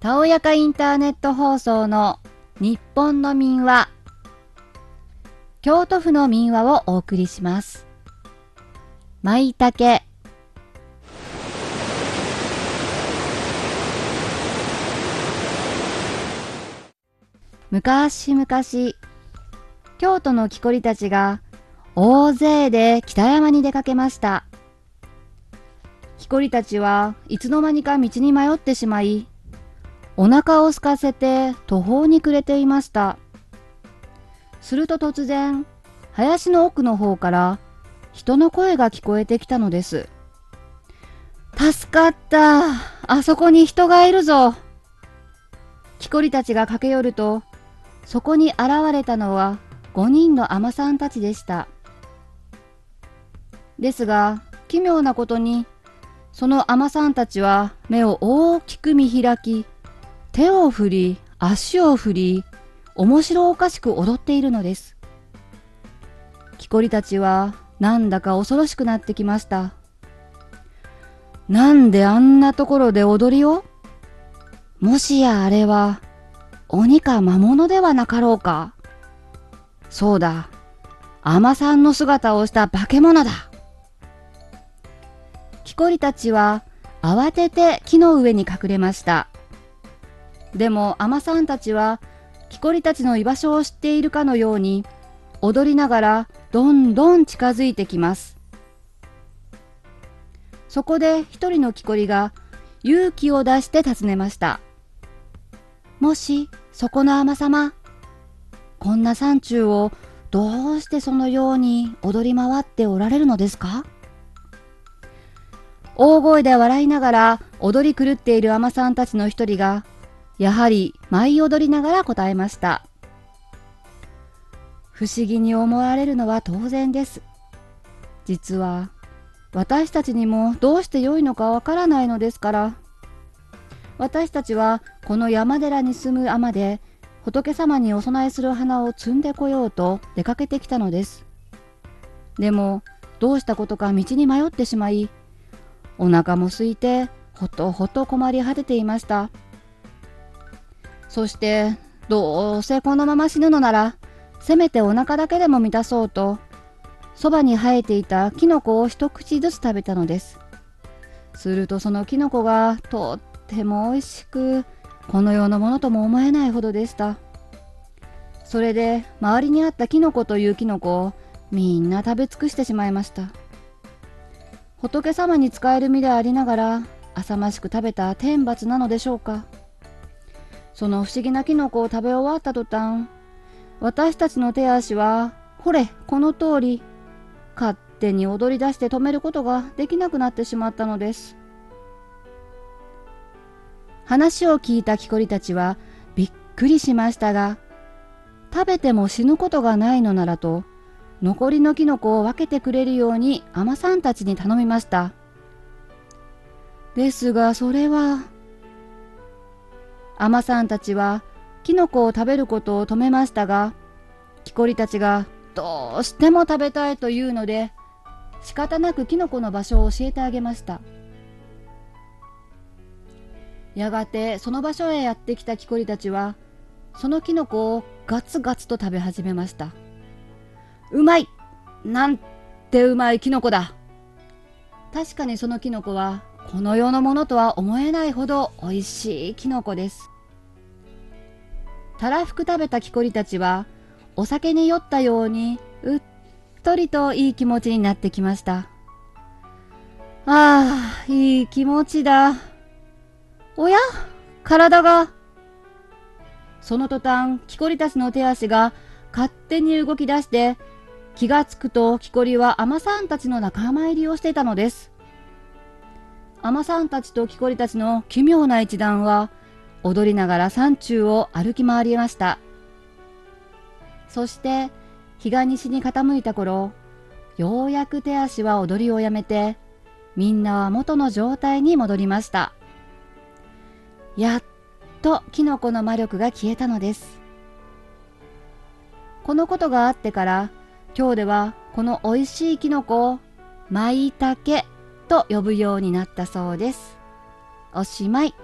たおやかインターネット放送の日本の民話京都府の民話をお送りします。まいたけ昔々京都の木こりたちが大勢で北山に出かけました。木こりたちはいつの間にか道に迷ってしまい、お腹を空かせて途方に暮れていました。すると突然、林の奥の方から人の声が聞こえてきたのです。助かった。あそこに人がいるぞ。木こりたちが駆け寄ると、そこに現れたのは5人の海女さんたちでした。ですが、奇妙なことに、その海さんたちは目を大きく見開き、手を振り、足を振り、面白おかしく踊っているのです。木こりたちはなんだか恐ろしくなってきました。なんであんなところで踊りを？もしやあれは鬼か魔物ではなかろうか。そうだ、海さんの姿をした化け物だ。木こりたちは慌てて木の上に隠れました。でも海女さんたちは木こりたちの居場所を知っているかのように踊りながらどんどん近づいてきます。そこで一人の木こりが勇気を出して尋ねました。もし、そこの天様、こんな山中をどうしてそのように踊り回っておられるのですか？大声で笑いながら踊り狂っている海女さんたちの一人が、やはり舞い踊りながら答えました。不思議に思われるのは当然です。実は、私たちにもどうして良いのかわからないのですから。私たちはこの山寺に住む尼で仏様にお供えする花を摘んでこようと出かけてきたのです。でも、どうしたことか道に迷ってしまい、お腹も空いて、ほとほと困り果てていました。そして、どうせこのまま死ぬのなら、せめてお腹だけでも満たそうと、そばに生えていたキノコを一口ずつ食べたのです。するとそのキノコがとっても美味しく、この世のものとも思えないほどでした。それで周りにあったキノコというキノコをみんな食べ尽くしてしまいました。仏様に使える身でありながら浅ましく食べた天罰なのでしょうか。その不思議なキノコを食べ終わった途端、私たちの手足は、ほれ、この通り、勝手に踊り出して止めることができなくなってしまったのです。話を聞いた木こりたちはびっくりしましたが、食べても死ぬことがないのならと、残りのキノコを分けてくれるように海女さんたちに頼みました。ですが、それは、海女さんたちはキノコを食べることを止めましたが、木こりたちがどうしても食べたいというので、仕方なくキノコの場所を教えてあげました。やがてその場所へやってきた木こりたちは、そのキノコをガツガツと食べ始めました。うまいなんてうまいキノコだ確かにそのキノコはこの世のものとは思えないほど美味しいキノコです。たらふく食べた木こりたちはお酒に酔ったようにうっとりといい気持ちになってきました。ああ、いい気持ちだ。おや体が。その途端、木こりたちの手足が勝手に動き出して、気がつくと木こりは海女さんたちの仲間入りをしていたのです。海女さんたちと木こりたちの奇妙な一団は、踊りながら山中を歩き回りました。そして、日が西に傾いた頃、ようやく手足は踊りをやめて、みんなは元の状態に戻りました。やっとキノコの魔力が消えたのです。このことがあってから、今日ではこの美味しいキノコを舞茸と呼ぶようになったそうです。おしまい。